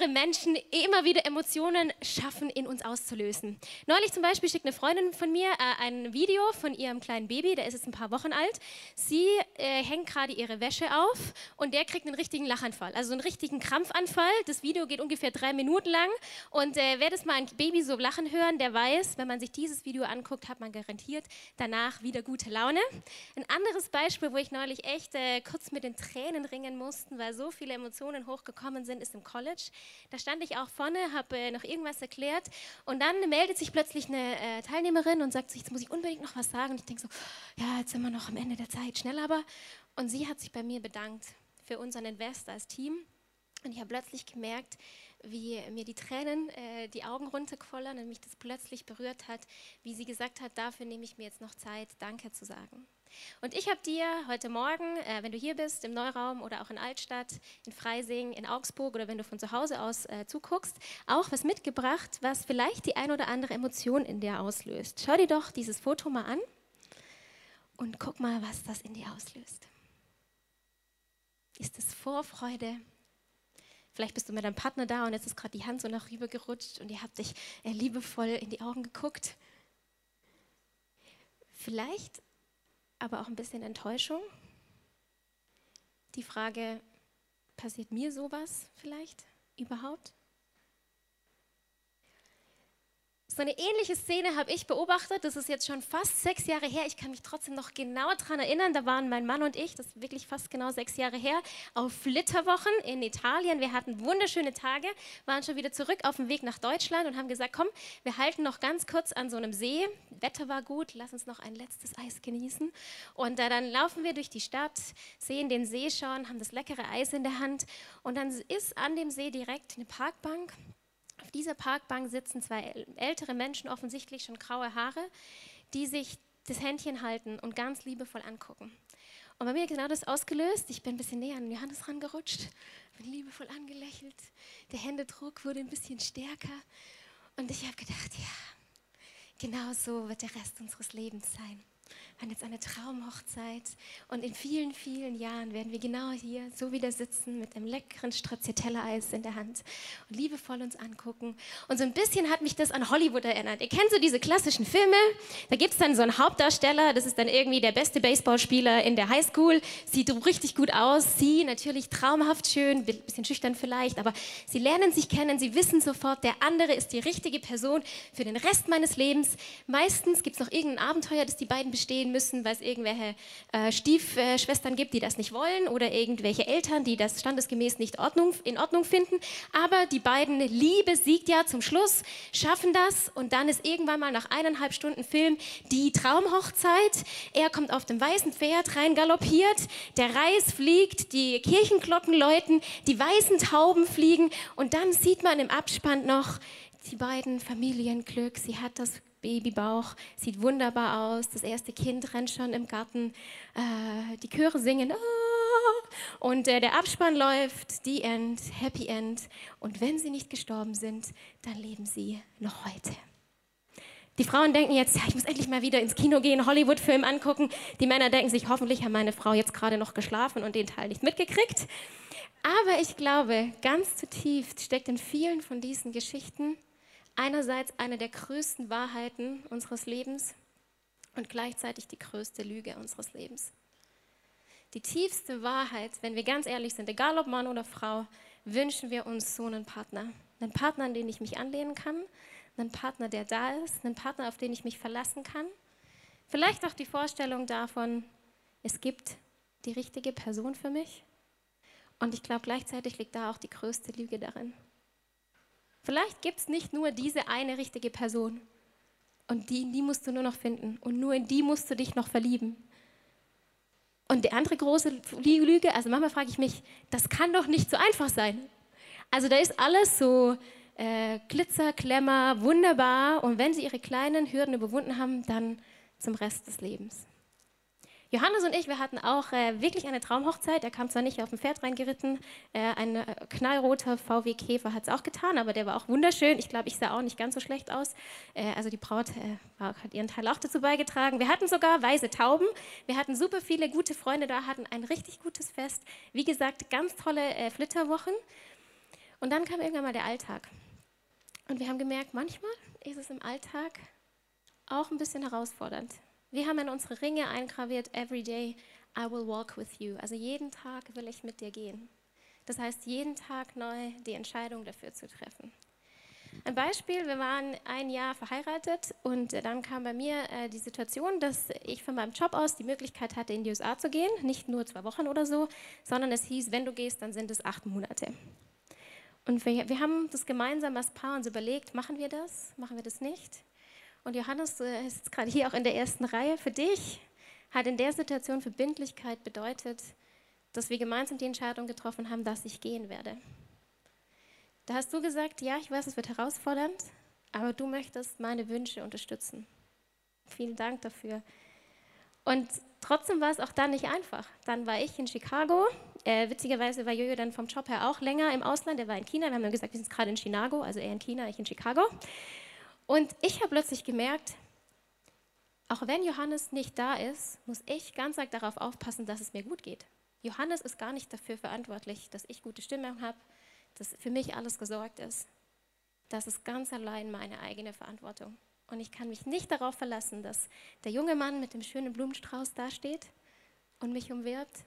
Andere Menschen immer wieder Emotionen schaffen, in uns auszulösen. Neulich zum Beispiel schickt eine Freundin von mir äh, ein Video von ihrem kleinen Baby, der ist jetzt ein paar Wochen alt. Sie äh, hängt gerade ihre Wäsche auf und der kriegt einen richtigen Lachanfall, also einen richtigen Krampfanfall. Das Video geht ungefähr drei Minuten lang und äh, wer das mal ein Baby so lachen hören, der weiß, wenn man sich dieses Video anguckt, hat man garantiert danach wieder gute Laune. Ein anderes Beispiel, wo ich neulich echt äh, kurz mit den Tränen ringen musste, weil so viele Emotionen hochgekommen sind, ist im College. Da stand ich auch vorne, habe äh, noch irgendwas erklärt und dann meldet sich plötzlich eine äh, Teilnehmerin und sagt sich, jetzt muss ich unbedingt noch was sagen. Und ich denke so, ja, jetzt sind wir noch am Ende der Zeit, schnell aber. Und sie hat sich bei mir bedankt für unseren Invest als Team. Und ich habe plötzlich gemerkt, wie mir die Tränen äh, die Augen runterquollern und mich das plötzlich berührt hat, wie sie gesagt hat, dafür nehme ich mir jetzt noch Zeit, Danke zu sagen. Und ich habe dir heute Morgen, äh, wenn du hier bist, im Neuraum oder auch in Altstadt, in Freising, in Augsburg oder wenn du von zu Hause aus äh, zuguckst, auch was mitgebracht, was vielleicht die ein oder andere Emotion in dir auslöst. Schau dir doch dieses Foto mal an und guck mal, was das in dir auslöst. Ist es Vorfreude? Vielleicht bist du mit deinem Partner da und jetzt ist gerade die Hand so nach rüber gerutscht und ihr habt dich äh, liebevoll in die Augen geguckt. Vielleicht aber auch ein bisschen Enttäuschung. Die Frage, passiert mir sowas vielleicht überhaupt? So eine ähnliche Szene habe ich beobachtet. Das ist jetzt schon fast sechs Jahre her. Ich kann mich trotzdem noch genau daran erinnern. Da waren mein Mann und ich, das ist wirklich fast genau sechs Jahre her, auf Flitterwochen in Italien. Wir hatten wunderschöne Tage, waren schon wieder zurück auf dem Weg nach Deutschland und haben gesagt, komm, wir halten noch ganz kurz an so einem See. Wetter war gut, lass uns noch ein letztes Eis genießen. Und äh, dann laufen wir durch die Stadt, sehen den See schon, haben das leckere Eis in der Hand. Und dann ist an dem See direkt eine Parkbank. Auf dieser Parkbank sitzen zwei ältere Menschen, offensichtlich schon graue Haare, die sich das Händchen halten und ganz liebevoll angucken. Und bei mir genau das ausgelöst. Ich bin ein bisschen näher an Johannes rangerutscht, bin liebevoll angelächelt. Der Händedruck wurde ein bisschen stärker. Und ich habe gedacht, ja, genau so wird der Rest unseres Lebens sein haben jetzt eine Traumhochzeit und in vielen, vielen Jahren werden wir genau hier so wieder sitzen mit einem leckeren Stracciatella-Eis in der Hand und liebevoll uns angucken. Und so ein bisschen hat mich das an Hollywood erinnert. Ihr kennt so diese klassischen Filme, da gibt es dann so einen Hauptdarsteller, das ist dann irgendwie der beste Baseballspieler in der Highschool, sieht richtig gut aus, sie natürlich traumhaft schön, bisschen schüchtern vielleicht, aber sie lernen sich kennen, sie wissen sofort, der andere ist die richtige Person für den Rest meines Lebens. Meistens gibt es noch irgendein Abenteuer, das die beiden bestehen müssen, weil es irgendwelche äh, Stiefschwestern gibt, die das nicht wollen oder irgendwelche Eltern, die das standesgemäß nicht Ordnung, in Ordnung finden. Aber die beiden Liebe siegt ja zum Schluss, schaffen das und dann ist irgendwann mal nach eineinhalb Stunden Film die Traumhochzeit. Er kommt auf dem weißen Pferd rein galoppiert, der Reis fliegt, die Kirchenglocken läuten, die weißen Tauben fliegen und dann sieht man im Abspann noch die beiden Familienglück. Sie hat das Babybauch, sieht wunderbar aus. Das erste Kind rennt schon im Garten. Äh, die Chöre singen. Ah, und äh, der Abspann läuft. The End, Happy End. Und wenn sie nicht gestorben sind, dann leben sie noch heute. Die Frauen denken jetzt, ja, ich muss endlich mal wieder ins Kino gehen, Hollywood-Film angucken. Die Männer denken sich, hoffentlich hat meine Frau jetzt gerade noch geschlafen und den Teil nicht mitgekriegt. Aber ich glaube, ganz zutiefst steckt in vielen von diesen Geschichten einerseits eine der größten Wahrheiten unseres Lebens und gleichzeitig die größte Lüge unseres Lebens. Die tiefste Wahrheit, wenn wir ganz ehrlich sind, egal ob Mann oder Frau, wünschen wir uns so einen Partner. Einen Partner, an den ich mich anlehnen kann, einen Partner, der da ist, einen Partner, auf den ich mich verlassen kann. Vielleicht auch die Vorstellung davon, es gibt die richtige Person für mich. Und ich glaube, gleichzeitig liegt da auch die größte Lüge darin. Vielleicht gibt es nicht nur diese eine richtige Person. Und die, die musst du nur noch finden. Und nur in die musst du dich noch verlieben. Und die andere große Lüge, also manchmal frage ich mich, das kann doch nicht so einfach sein. Also da ist alles so äh, Glitzer, Klemmer, wunderbar. Und wenn sie ihre kleinen Hürden überwunden haben, dann zum Rest des Lebens. Johannes und ich, wir hatten auch äh, wirklich eine Traumhochzeit. Er kam zwar nicht auf dem Pferd reingeritten, äh, ein äh, knallroter VW Käfer hat es auch getan, aber der war auch wunderschön. Ich glaube, ich sah auch nicht ganz so schlecht aus. Äh, also die Braut äh, war, hat ihren Teil auch dazu beigetragen. Wir hatten sogar weiße Tauben. Wir hatten super viele gute Freunde da, hatten ein richtig gutes Fest. Wie gesagt, ganz tolle äh, Flitterwochen. Und dann kam irgendwann mal der Alltag. Und wir haben gemerkt, manchmal ist es im Alltag auch ein bisschen herausfordernd. Wir haben in unsere Ringe eingraviert, every day I will walk with you. Also jeden Tag will ich mit dir gehen. Das heißt, jeden Tag neu die Entscheidung dafür zu treffen. Ein Beispiel, wir waren ein Jahr verheiratet und dann kam bei mir äh, die Situation, dass ich von meinem Job aus die Möglichkeit hatte, in die USA zu gehen. Nicht nur zwei Wochen oder so, sondern es hieß, wenn du gehst, dann sind es acht Monate. Und wir, wir haben das gemeinsam als Paar uns überlegt, machen wir das, machen wir das nicht? Und Johannes äh, ist gerade hier auch in der ersten Reihe. Für dich hat in der Situation Verbindlichkeit bedeutet, dass wir gemeinsam die Entscheidung getroffen haben, dass ich gehen werde. Da hast du gesagt, ja, ich weiß, es wird herausfordernd, aber du möchtest meine Wünsche unterstützen. Vielen Dank dafür. Und trotzdem war es auch dann nicht einfach. Dann war ich in Chicago. Äh, witzigerweise war Jojo dann vom Job her auch länger im Ausland. Er war in China. Wir haben dann gesagt, wir sind gerade in Chicago, also er in China, ich in Chicago. Und ich habe plötzlich gemerkt, auch wenn Johannes nicht da ist, muss ich ganz arg darauf aufpassen, dass es mir gut geht. Johannes ist gar nicht dafür verantwortlich, dass ich gute Stimmung habe, dass für mich alles gesorgt ist. Das ist ganz allein meine eigene Verantwortung. Und ich kann mich nicht darauf verlassen, dass der junge Mann mit dem schönen Blumenstrauß dasteht und mich umwirbt,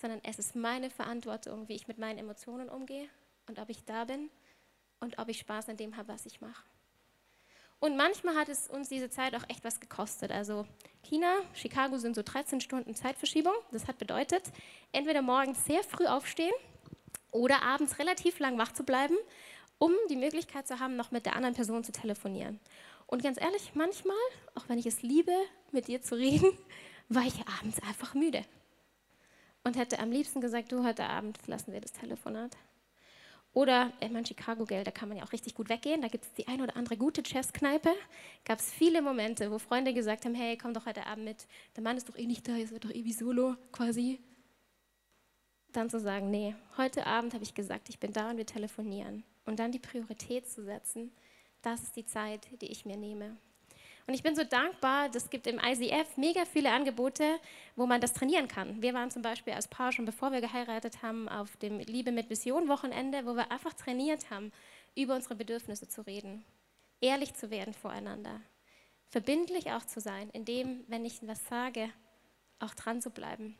sondern es ist meine Verantwortung, wie ich mit meinen Emotionen umgehe und ob ich da bin und ob ich Spaß an dem habe, was ich mache. Und manchmal hat es uns diese Zeit auch echt was gekostet. Also China, Chicago sind so 13 Stunden Zeitverschiebung. Das hat bedeutet, entweder morgens sehr früh aufstehen oder abends relativ lang wach zu bleiben, um die Möglichkeit zu haben, noch mit der anderen Person zu telefonieren. Und ganz ehrlich, manchmal, auch wenn ich es liebe, mit dir zu reden, war ich abends einfach müde. Und hätte am liebsten gesagt, du, heute Abend lassen wir das Telefonat. Oder in mein Chicago-Geld, da kann man ja auch richtig gut weggehen. Da gibt es die ein oder andere gute Jazzkneipe. Gab es viele Momente, wo Freunde gesagt haben: Hey, komm doch heute Abend mit. Der Mann ist doch eh nicht da, ist doch eh wie solo quasi. Dann zu sagen: Nee, heute Abend habe ich gesagt, ich bin da und wir telefonieren. Und dann die Priorität zu setzen, das ist die Zeit, die ich mir nehme. Und ich bin so dankbar, es gibt im ICF mega viele Angebote, wo man das trainieren kann. Wir waren zum Beispiel als Paar schon bevor wir geheiratet haben auf dem Liebe mit Vision Wochenende, wo wir einfach trainiert haben, über unsere Bedürfnisse zu reden, ehrlich zu werden voreinander, verbindlich auch zu sein, indem, wenn ich was sage, auch dran zu bleiben.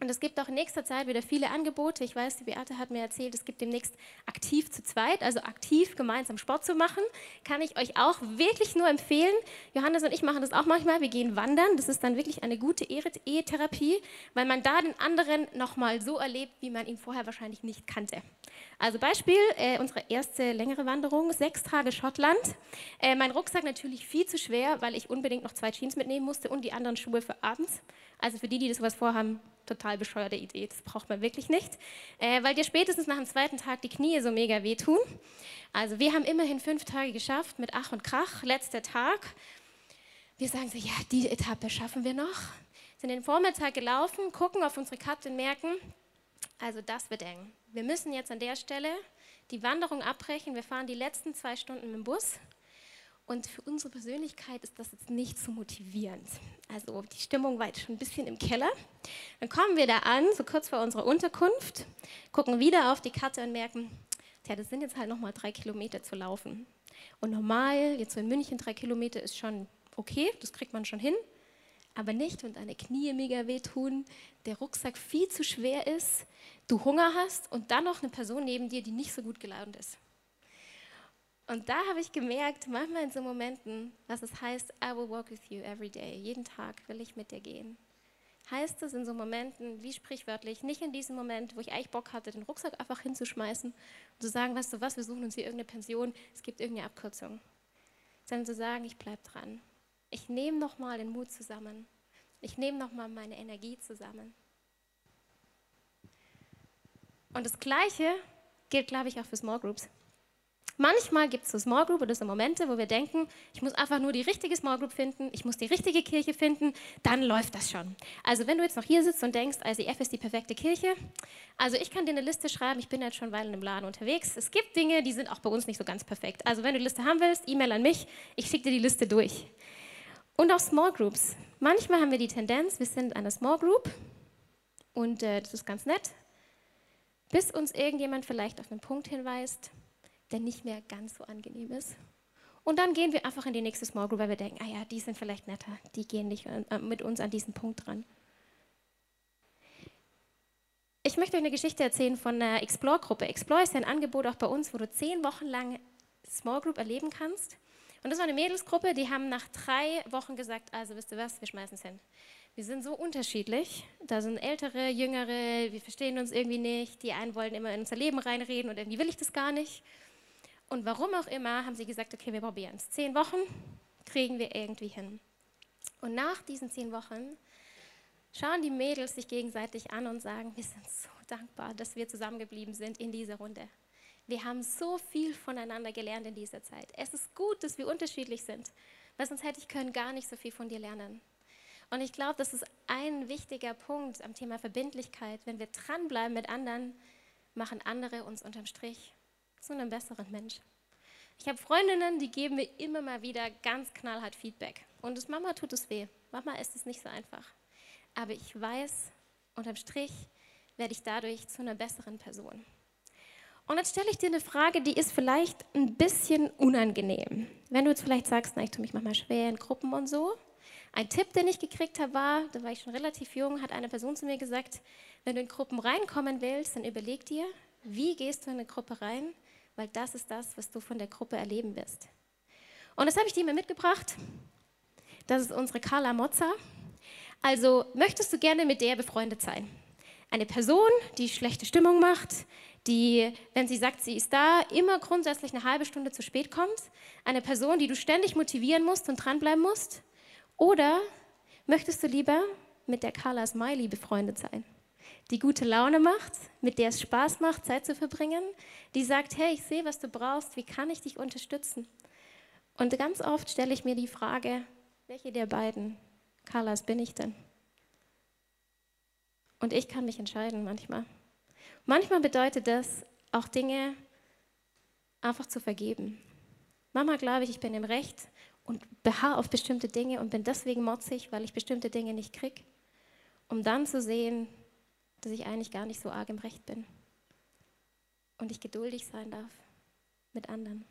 Und es gibt auch in nächster Zeit wieder viele Angebote. Ich weiß, die Beate hat mir erzählt, es gibt demnächst aktiv zu zweit, also aktiv gemeinsam Sport zu machen. Kann ich euch auch wirklich nur empfehlen. Johannes und ich machen das auch manchmal. Wir gehen wandern. Das ist dann wirklich eine gute Ehetherapie, weil man da den anderen nochmal so erlebt, wie man ihn vorher wahrscheinlich nicht kannte. Also Beispiel, äh, unsere erste längere Wanderung, sechs Tage Schottland. Äh, mein Rucksack natürlich viel zu schwer, weil ich unbedingt noch zwei Jeans mitnehmen musste und die anderen Schuhe für abends. Also für die, die das sowas vorhaben, total bescheuerte Idee, das braucht man wirklich nicht, äh, weil dir spätestens nach dem zweiten Tag die Knie so mega wehtun. Also wir haben immerhin fünf Tage geschafft mit Ach und Krach, letzter Tag. Wir sagen so, ja, die Etappe schaffen wir noch. Sind den Vormittag gelaufen, gucken auf unsere Karte und merken, also das wird eng. Wir müssen jetzt an der Stelle die Wanderung abbrechen. Wir fahren die letzten zwei Stunden mit dem Bus und für unsere Persönlichkeit ist das jetzt nicht so motivierend. Also die Stimmung war jetzt schon ein bisschen im Keller. Dann kommen wir da an, so kurz vor unserer Unterkunft, gucken wieder auf die Karte und merken, tja, das sind jetzt halt nochmal drei Kilometer zu laufen. Und normal, jetzt so in München drei Kilometer ist schon okay, das kriegt man schon hin. Aber nicht, wenn deine Knie mega wehtun, der Rucksack viel zu schwer ist, du Hunger hast und dann noch eine Person neben dir, die nicht so gut gelaunt ist. Und da habe ich gemerkt, manchmal in so Momenten, was es heißt, I will walk with you every day. Jeden Tag will ich mit dir gehen. Heißt es in so Momenten, wie sprichwörtlich, nicht in diesem Moment, wo ich eigentlich Bock hatte, den Rucksack einfach hinzuschmeißen und zu sagen, weißt du was, wir suchen uns hier irgendeine Pension, es gibt irgendeine Abkürzung. Sondern zu sagen, ich bleibe dran. Ich nehme nochmal den Mut zusammen. Ich nehme nochmal meine Energie zusammen. Und das Gleiche gilt, glaube ich, auch für Small Groups. Manchmal gibt es so Small Group oder so Momente, wo wir denken, ich muss einfach nur die richtige Small Group finden, ich muss die richtige Kirche finden, dann läuft das schon. Also wenn du jetzt noch hier sitzt und denkst, ICF ist die perfekte Kirche, also ich kann dir eine Liste schreiben, ich bin jetzt schon Weile im Laden unterwegs. Es gibt Dinge, die sind auch bei uns nicht so ganz perfekt. Also wenn du die Liste haben willst, E-Mail an mich, ich schicke dir die Liste durch. Und auch Small Groups. Manchmal haben wir die Tendenz, wir sind eine Small Group und äh, das ist ganz nett, bis uns irgendjemand vielleicht auf einen Punkt hinweist, der nicht mehr ganz so angenehm ist. Und dann gehen wir einfach in die nächste Small Group, weil wir denken, ah ja, die sind vielleicht netter, die gehen nicht äh, mit uns an diesen Punkt dran. Ich möchte euch eine Geschichte erzählen von einer Explore-Gruppe. Explore ist ja ein Angebot auch bei uns, wo du zehn Wochen lang Small Group erleben kannst. Und das war eine Mädelsgruppe, die haben nach drei Wochen gesagt, also wisst ihr was, wir schmeißen es hin. Wir sind so unterschiedlich. Da sind ältere, jüngere, wir verstehen uns irgendwie nicht. Die einen wollen immer in unser Leben reinreden und irgendwie will ich das gar nicht. Und warum auch immer, haben sie gesagt, okay, wir probieren es. Zehn Wochen kriegen wir irgendwie hin. Und nach diesen zehn Wochen schauen die Mädels sich gegenseitig an und sagen, wir sind so dankbar, dass wir zusammengeblieben sind in dieser Runde. Wir haben so viel voneinander gelernt in dieser Zeit. Es ist gut, dass wir unterschiedlich sind, weil sonst hätte ich können gar nicht so viel von dir lernen. Und ich glaube, das ist ein wichtiger Punkt am Thema Verbindlichkeit. Wenn wir dranbleiben mit anderen, machen andere uns unterm Strich zu einem besseren Mensch. Ich habe Freundinnen, die geben mir immer mal wieder ganz knallhart Feedback. Und das Mama tut es weh. Mama ist es nicht so einfach. Aber ich weiß, unterm Strich werde ich dadurch zu einer besseren Person. Und jetzt stelle ich dir eine Frage, die ist vielleicht ein bisschen unangenehm. Wenn du jetzt vielleicht sagst, na, ich tue mich manchmal schwer in Gruppen und so. Ein Tipp, den ich gekriegt habe, war, da war ich schon relativ jung, hat eine Person zu mir gesagt, wenn du in Gruppen reinkommen willst, dann überleg dir, wie gehst du in eine Gruppe rein, weil das ist das, was du von der Gruppe erleben wirst. Und das habe ich dir mir mitgebracht. Das ist unsere Carla Mozza. Also möchtest du gerne mit der befreundet sein? Eine Person, die schlechte Stimmung macht, die, wenn sie sagt, sie ist da, immer grundsätzlich eine halbe Stunde zu spät kommt. Eine Person, die du ständig motivieren musst und dranbleiben musst. Oder möchtest du lieber mit der Carla Smiley befreundet sein? Die gute Laune macht, mit der es Spaß macht, Zeit zu verbringen, die sagt, hey, ich sehe, was du brauchst, wie kann ich dich unterstützen? Und ganz oft stelle ich mir die Frage, welche der beiden Carlas bin ich denn? Und ich kann mich entscheiden manchmal. Manchmal bedeutet das auch Dinge einfach zu vergeben. Mama glaube ich, ich bin im Recht und beharre auf bestimmte Dinge und bin deswegen motzig, weil ich bestimmte Dinge nicht kriege, um dann zu sehen, dass ich eigentlich gar nicht so arg im Recht bin und ich geduldig sein darf mit anderen.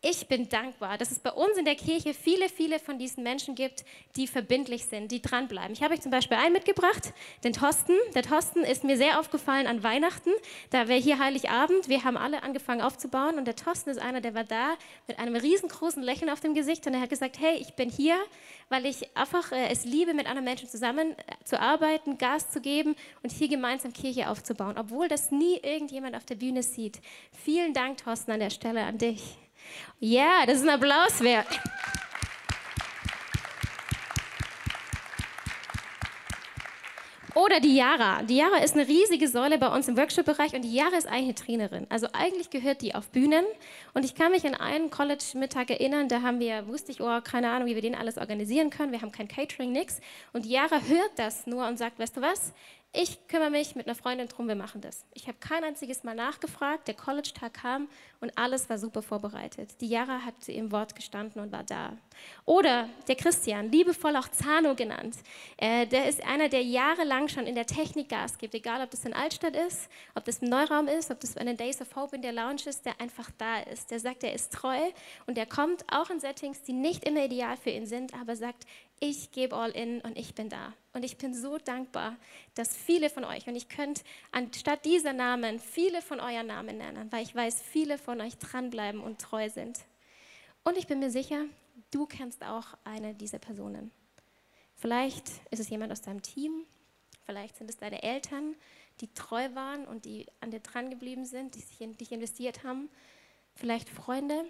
Ich bin dankbar, dass es bei uns in der Kirche viele, viele von diesen Menschen gibt, die verbindlich sind, die dranbleiben. Ich habe euch zum Beispiel einen mitgebracht, den Thorsten. Der Thorsten ist mir sehr aufgefallen an Weihnachten. Da wäre hier Heiligabend. Wir haben alle angefangen aufzubauen und der Thorsten ist einer, der war da mit einem riesengroßen Lächeln auf dem Gesicht und er hat gesagt, hey, ich bin hier, weil ich einfach äh, es liebe, mit anderen Menschen zusammen äh, zu arbeiten, Gas zu geben und hier gemeinsam Kirche aufzubauen, obwohl das nie irgendjemand auf der Bühne sieht. Vielen Dank, Thorsten, an der Stelle an dich. Ja, das ist ein Applaus wert. Oder die Yara. Die Yara ist eine riesige Säule bei uns im Workshop-Bereich und die Yara ist eigentlich eine Trainerin. Also eigentlich gehört die auf Bühnen. Und ich kann mich an einen College-Mittag erinnern, da haben wir, wusste ich, oh, keine Ahnung, wie wir den alles organisieren können. Wir haben kein Catering, nix. Und die Yara hört das nur und sagt, weißt du was, ich kümmere mich mit einer Freundin drum, wir machen das. Ich habe kein einziges Mal nachgefragt, der College-Tag kam und alles war super vorbereitet. Die Jara hat im Wort gestanden und war da. Oder der Christian, liebevoll auch Zano genannt, äh, der ist einer, der jahrelang schon in der Technik Gas gibt, egal ob das in Altstadt ist, ob das im Neuraum ist, ob das in den Days of Hope in der Lounge ist, der einfach da ist. Der sagt, er ist treu und der kommt auch in Settings, die nicht immer ideal für ihn sind, aber sagt, ich gebe all in und ich bin da. Und ich bin so dankbar, dass viele von euch, und ich könnte anstatt dieser Namen viele von euren Namen nennen, weil ich weiß, viele von euch dranbleiben und treu sind. Und ich bin mir sicher, du kennst auch eine dieser Personen. Vielleicht ist es jemand aus deinem Team, vielleicht sind es deine Eltern, die treu waren und die an dir dran geblieben sind, die sich in dich investiert haben, vielleicht Freunde.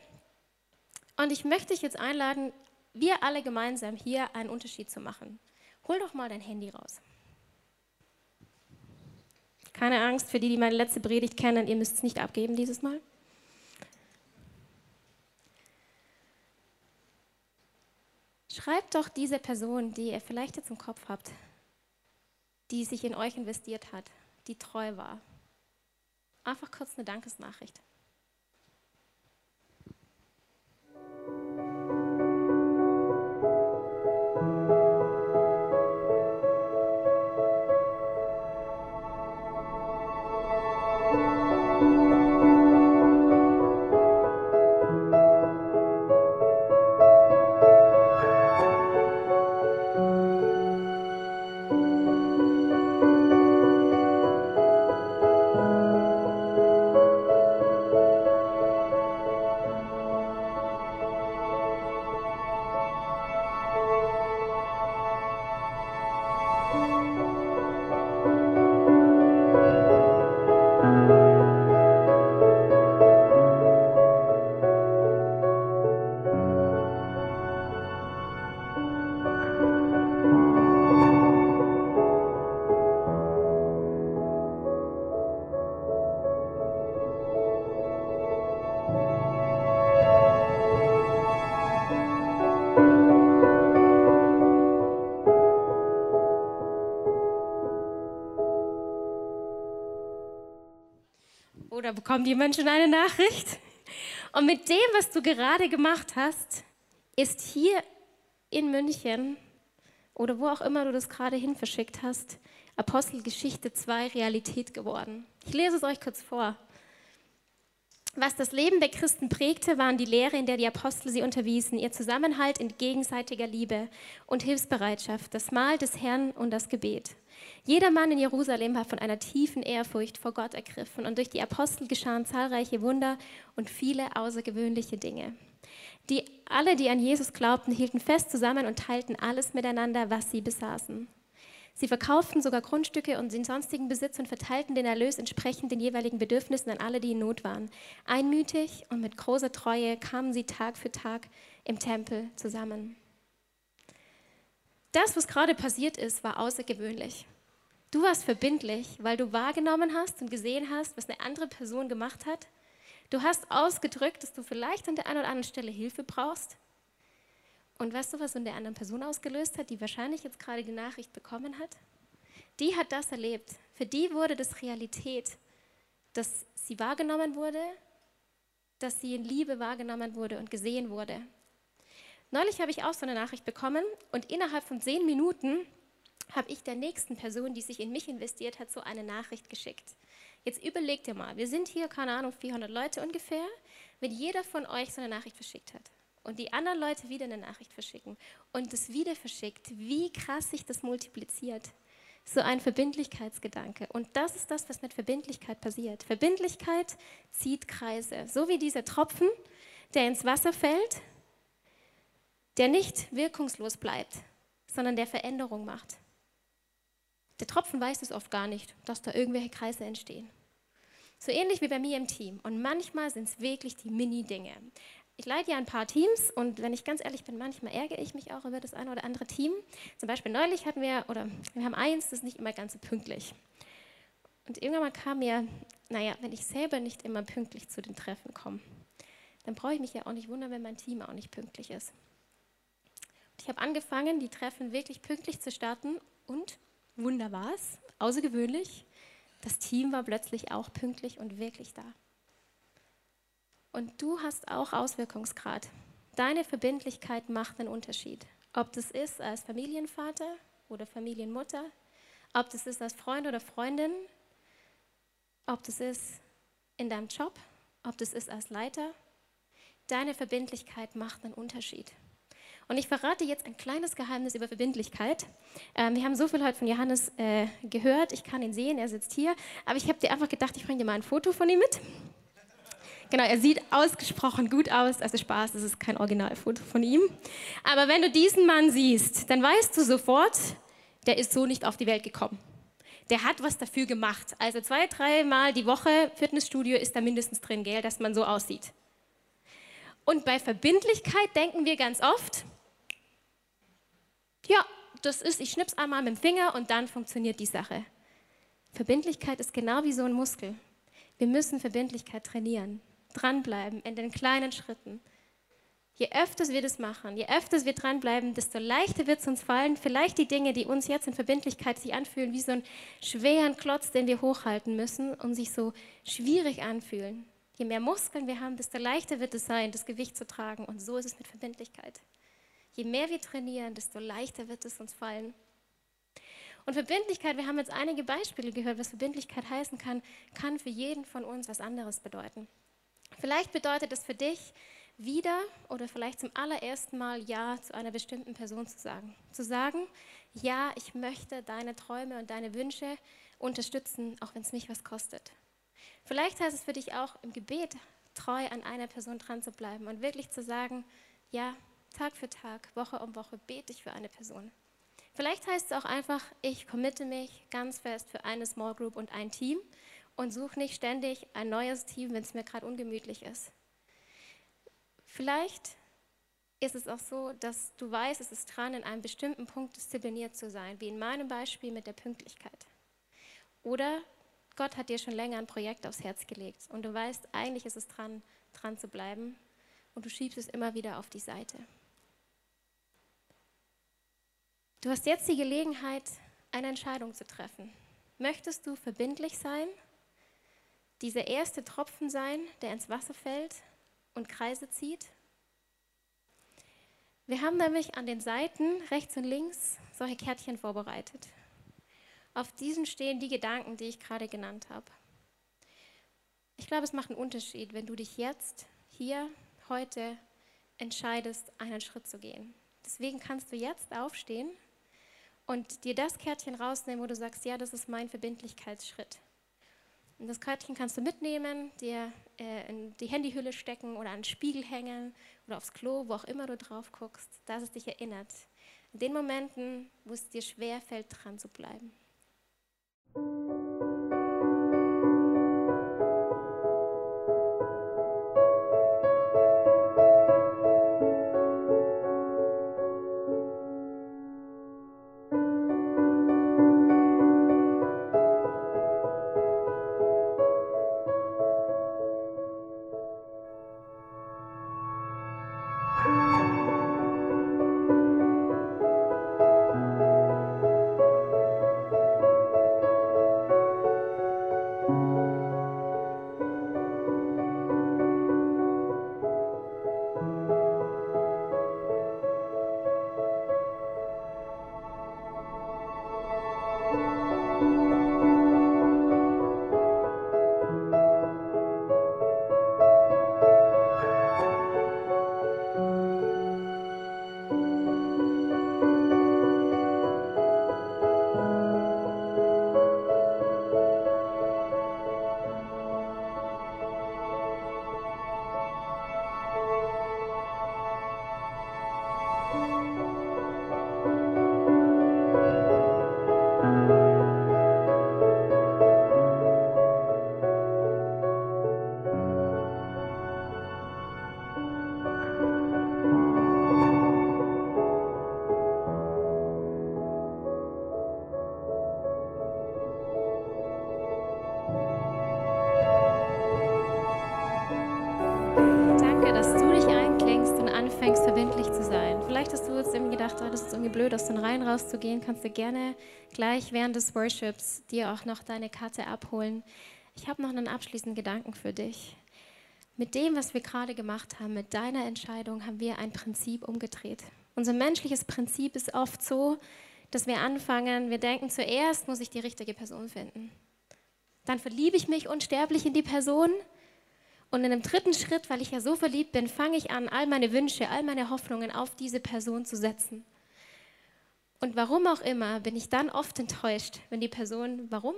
Und ich möchte dich jetzt einladen, wir alle gemeinsam hier einen Unterschied zu machen. Hol doch mal dein Handy raus. Keine Angst für die, die meine letzte Predigt kennen, ihr müsst es nicht abgeben dieses Mal. Schreibt doch diese Person, die ihr vielleicht jetzt im Kopf habt, die sich in euch investiert hat, die treu war. Einfach kurz eine Dankesnachricht. Oder bekommt jemand schon eine Nachricht? Und mit dem, was du gerade gemacht hast, ist hier in München oder wo auch immer du das gerade hin verschickt hast, Apostelgeschichte 2 Realität geworden. Ich lese es euch kurz vor. Was das Leben der Christen prägte, waren die Lehre, in der die Apostel sie unterwiesen, ihr Zusammenhalt in gegenseitiger Liebe und Hilfsbereitschaft, das Mahl des Herrn und das Gebet. Jeder Mann in Jerusalem war von einer tiefen Ehrfurcht vor Gott ergriffen und durch die Apostel geschahen zahlreiche Wunder und viele außergewöhnliche Dinge. Die, alle, die an Jesus glaubten, hielten fest zusammen und teilten alles miteinander, was sie besaßen. Sie verkauften sogar Grundstücke und den sonstigen Besitz und verteilten den Erlös entsprechend den jeweiligen Bedürfnissen an alle, die in Not waren. Einmütig und mit großer Treue kamen sie Tag für Tag im Tempel zusammen. Das, was gerade passiert ist, war außergewöhnlich. Du warst verbindlich, weil du wahrgenommen hast und gesehen hast, was eine andere Person gemacht hat. Du hast ausgedrückt, dass du vielleicht an der einen oder anderen Stelle Hilfe brauchst. Und weißt du, was in der anderen Person ausgelöst hat, die wahrscheinlich jetzt gerade die Nachricht bekommen hat? Die hat das erlebt. Für die wurde das Realität, dass sie wahrgenommen wurde, dass sie in Liebe wahrgenommen wurde und gesehen wurde. Neulich habe ich auch so eine Nachricht bekommen und innerhalb von zehn Minuten habe ich der nächsten Person, die sich in mich investiert hat, so eine Nachricht geschickt. Jetzt überlegt ihr mal, wir sind hier, keine Ahnung, 400 Leute ungefähr, wenn jeder von euch so eine Nachricht verschickt hat und die anderen Leute wieder eine Nachricht verschicken und das wieder verschickt, wie krass sich das multipliziert. So ein Verbindlichkeitsgedanke. Und das ist das, was mit Verbindlichkeit passiert. Verbindlichkeit zieht Kreise. So wie dieser Tropfen, der ins Wasser fällt, der nicht wirkungslos bleibt, sondern der Veränderung macht. Der Tropfen weiß es oft gar nicht, dass da irgendwelche Kreise entstehen. So ähnlich wie bei mir im Team. Und manchmal sind es wirklich die Mini-Dinge ich leite ja ein paar Teams und wenn ich ganz ehrlich bin, manchmal ärgere ich mich auch über das eine oder andere Team. Zum Beispiel neulich hatten wir, oder wir haben eins, das ist nicht immer ganz so pünktlich. Und irgendwann mal kam mir, naja, wenn ich selber nicht immer pünktlich zu den Treffen komme, dann brauche ich mich ja auch nicht wundern, wenn mein Team auch nicht pünktlich ist. Und ich habe angefangen, die Treffen wirklich pünktlich zu starten und Wunder war es, außergewöhnlich, das Team war plötzlich auch pünktlich und wirklich da. Und du hast auch Auswirkungsgrad. Deine Verbindlichkeit macht einen Unterschied. Ob das ist als Familienvater oder Familienmutter, ob das ist als Freund oder Freundin, ob das ist in deinem Job, ob das ist als Leiter. Deine Verbindlichkeit macht einen Unterschied. Und ich verrate jetzt ein kleines Geheimnis über Verbindlichkeit. Ähm, wir haben so viel heute von Johannes äh, gehört. Ich kann ihn sehen, er sitzt hier. Aber ich habe dir einfach gedacht, ich bringe dir mal ein Foto von ihm mit. Genau, er sieht ausgesprochen gut aus. Also Spaß, das ist kein Originalfoto von ihm. Aber wenn du diesen Mann siehst, dann weißt du sofort, der ist so nicht auf die Welt gekommen. Der hat was dafür gemacht. Also zwei, dreimal die Woche Fitnessstudio ist da mindestens drin, gell, dass man so aussieht. Und bei Verbindlichkeit denken wir ganz oft, ja, das ist, ich schnips einmal mit dem Finger und dann funktioniert die Sache. Verbindlichkeit ist genau wie so ein Muskel. Wir müssen Verbindlichkeit trainieren dranbleiben in den kleinen Schritten. Je öfters wir das machen, je öfters wir dranbleiben, desto leichter wird es uns fallen, vielleicht die Dinge, die uns jetzt in Verbindlichkeit sich anfühlen, wie so einen schweren Klotz, den wir hochhalten müssen und sich so schwierig anfühlen. Je mehr Muskeln wir haben, desto leichter wird es sein, das Gewicht zu tragen. Und so ist es mit Verbindlichkeit. Je mehr wir trainieren, desto leichter wird es uns fallen. Und Verbindlichkeit, wir haben jetzt einige Beispiele gehört, was Verbindlichkeit heißen kann, kann für jeden von uns was anderes bedeuten. Vielleicht bedeutet es für dich, wieder oder vielleicht zum allerersten Mal Ja zu einer bestimmten Person zu sagen. Zu sagen, ja, ich möchte deine Träume und deine Wünsche unterstützen, auch wenn es mich was kostet. Vielleicht heißt es für dich auch im Gebet treu an einer Person dran zu bleiben und wirklich zu sagen, ja, Tag für Tag, Woche um Woche bete ich für eine Person. Vielleicht heißt es auch einfach, ich committe mich ganz fest für eine Small Group und ein Team und suche nicht ständig ein neues Team, wenn es mir gerade ungemütlich ist. Vielleicht ist es auch so, dass du weißt, es ist dran, in einem bestimmten Punkt diszipliniert zu sein, wie in meinem Beispiel mit der Pünktlichkeit. Oder Gott hat dir schon länger ein Projekt aufs Herz gelegt und du weißt, eigentlich ist es dran, dran zu bleiben und du schiebst es immer wieder auf die Seite. Du hast jetzt die Gelegenheit, eine Entscheidung zu treffen. Möchtest du verbindlich sein, dieser erste Tropfen sein, der ins Wasser fällt und Kreise zieht. Wir haben nämlich an den Seiten rechts und links solche Kärtchen vorbereitet. Auf diesen stehen die Gedanken, die ich gerade genannt habe. Ich glaube, es macht einen Unterschied, wenn du dich jetzt, hier, heute entscheidest, einen Schritt zu gehen. Deswegen kannst du jetzt aufstehen und dir das Kärtchen rausnehmen, wo du sagst, ja, das ist mein Verbindlichkeitsschritt. Und das Kärtchen kannst du mitnehmen, dir äh, in die Handyhülle stecken oder an den Spiegel hängen oder aufs Klo, wo auch immer du drauf guckst, dass es dich erinnert. In den Momenten, wo es dir schwer fällt, dran zu bleiben. Irgendwie blöd, aus den Reihen rauszugehen, kannst du gerne gleich während des Worships dir auch noch deine Karte abholen. Ich habe noch einen abschließenden Gedanken für dich. Mit dem, was wir gerade gemacht haben, mit deiner Entscheidung, haben wir ein Prinzip umgedreht. Unser menschliches Prinzip ist oft so, dass wir anfangen, wir denken, zuerst muss ich die richtige Person finden. Dann verliebe ich mich unsterblich in die Person. Und in einem dritten Schritt, weil ich ja so verliebt bin, fange ich an, all meine Wünsche, all meine Hoffnungen auf diese Person zu setzen. Und warum auch immer bin ich dann oft enttäuscht, wenn die Person, warum,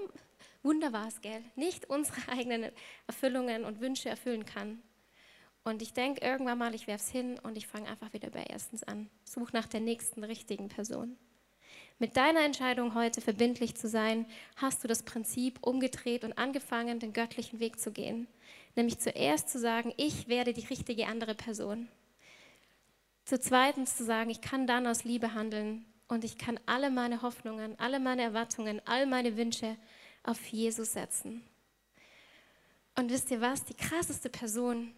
Wunder war es, gell, nicht unsere eigenen Erfüllungen und Wünsche erfüllen kann. Und ich denke irgendwann mal, ich werfe es hin und ich fange einfach wieder bei erstens an. Such nach der nächsten richtigen Person. Mit deiner Entscheidung heute verbindlich zu sein, hast du das Prinzip umgedreht und angefangen, den göttlichen Weg zu gehen. Nämlich zuerst zu sagen, ich werde die richtige andere Person. Zu zweitens zu sagen, ich kann dann aus Liebe handeln und ich kann alle meine Hoffnungen, alle meine Erwartungen, all meine Wünsche auf Jesus setzen. Und wisst ihr was? Die krasseste Person,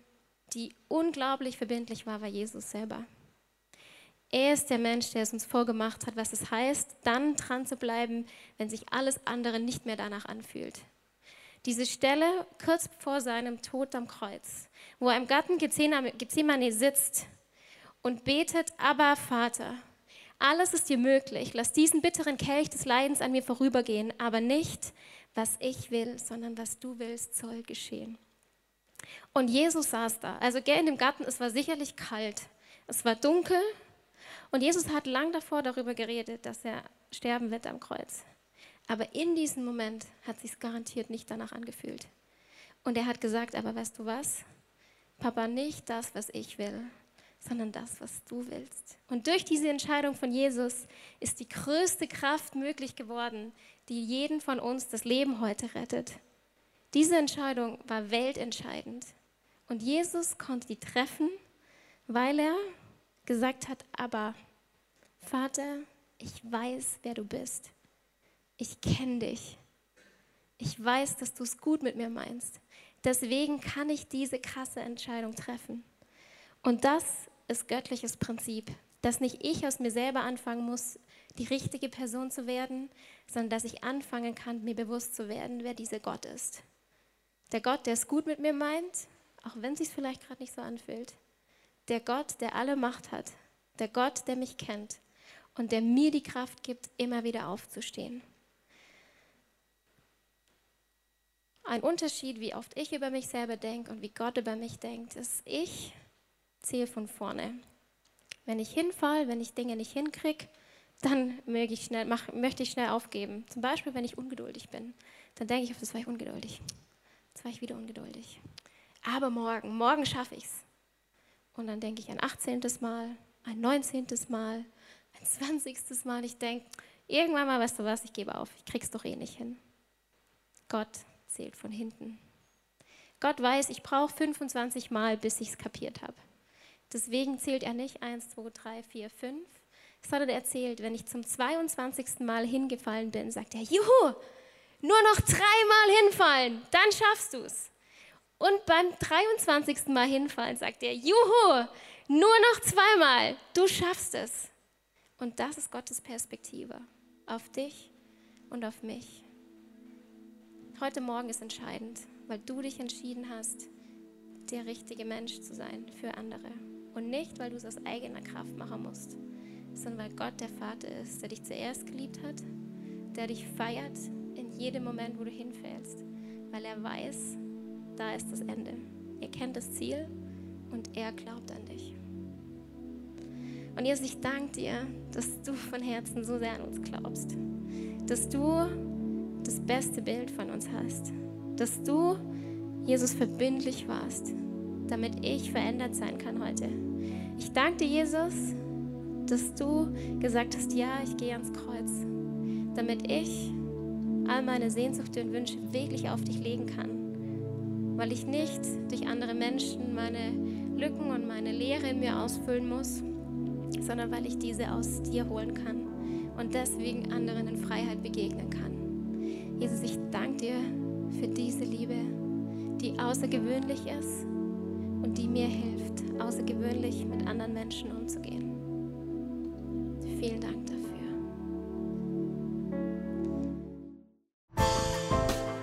die unglaublich verbindlich war, war Jesus selber. Er ist der Mensch, der es uns vorgemacht hat, was es heißt, dann dran zu bleiben, wenn sich alles andere nicht mehr danach anfühlt. Diese Stelle kurz vor seinem Tod am Kreuz, wo er im Garten Gethsemane sitzt und betet, aber Vater, alles ist dir möglich, lass diesen bitteren Kelch des Leidens an mir vorübergehen, aber nicht, was ich will, sondern was du willst, soll geschehen. Und Jesus saß da. Also gell, in dem Garten, es war sicherlich kalt, es war dunkel und Jesus hat lang davor darüber geredet, dass er sterben wird am Kreuz. Aber in diesem Moment hat sich garantiert nicht danach angefühlt. Und er hat gesagt, aber weißt du was? Papa, nicht das, was ich will, sondern das, was du willst. Und durch diese Entscheidung von Jesus ist die größte Kraft möglich geworden, die jeden von uns das Leben heute rettet. Diese Entscheidung war weltentscheidend. Und Jesus konnte die treffen, weil er gesagt hat, aber Vater, ich weiß, wer du bist. Ich kenne dich. Ich weiß, dass du es gut mit mir meinst. Deswegen kann ich diese krasse Entscheidung treffen. Und das ist göttliches Prinzip, dass nicht ich aus mir selber anfangen muss, die richtige Person zu werden, sondern dass ich anfangen kann, mir bewusst zu werden, wer dieser Gott ist. Der Gott, der es gut mit mir meint, auch wenn es sich vielleicht gerade nicht so anfühlt. Der Gott, der alle Macht hat. Der Gott, der mich kennt und der mir die Kraft gibt, immer wieder aufzustehen. Ein Unterschied, wie oft ich über mich selber denke und wie Gott über mich denkt, ist, ich zähle von vorne. Wenn ich hinfall, wenn ich Dinge nicht hinkriege, dann möchte ich, schnell, mach, möchte ich schnell aufgeben. Zum Beispiel, wenn ich ungeduldig bin. Dann denke ich, das war ich ungeduldig. Jetzt war ich wieder ungeduldig. Aber morgen, morgen schaffe ich es. Und dann denke ich ein 18. Mal, ein 19. Mal, ein 20. Mal. Ich denke, irgendwann mal, weißt du was, ich gebe auf. Ich krieg's doch eh nicht hin. Gott zählt von hinten. Gott weiß, ich brauche 25 Mal, bis ich es kapiert habe. Deswegen zählt er nicht 1, 2, 3, 4, 5, sondern er zählt, wenn ich zum 22. Mal hingefallen bin, sagt er, juhu, nur noch dreimal hinfallen, dann schaffst du es. Und beim 23. Mal hinfallen, sagt er, juhu, nur noch zweimal, du schaffst es. Und das ist Gottes Perspektive auf dich und auf mich. Heute Morgen ist entscheidend, weil du dich entschieden hast, der richtige Mensch zu sein für andere. Und nicht, weil du es aus eigener Kraft machen musst, sondern weil Gott der Vater ist, der dich zuerst geliebt hat, der dich feiert in jedem Moment, wo du hinfällst, weil er weiß, da ist das Ende. Er kennt das Ziel und er glaubt an dich. Und Jesus, ich danke dir, dass du von Herzen so sehr an uns glaubst, dass du das beste Bild von uns hast, dass du, Jesus, verbindlich warst, damit ich verändert sein kann heute. Ich danke dir, Jesus, dass du gesagt hast, ja, ich gehe ans Kreuz, damit ich all meine Sehnsucht und Wünsche wirklich auf dich legen kann, weil ich nicht durch andere Menschen meine Lücken und meine Leere in mir ausfüllen muss, sondern weil ich diese aus dir holen kann und deswegen anderen in Freiheit begegnen kann. Jesus, ich danke dir für diese Liebe, die außergewöhnlich ist und die mir hilft, außergewöhnlich mit anderen Menschen umzugehen. Vielen Dank dafür.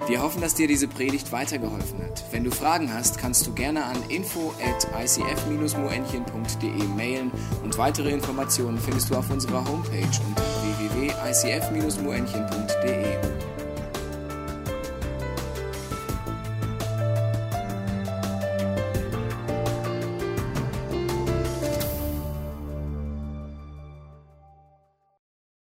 Wir hoffen, dass dir diese Predigt weitergeholfen hat. Wenn du Fragen hast, kannst du gerne an info at icf-moenchen.de mailen und weitere Informationen findest du auf unserer Homepage unter www.icf-moenchen.de.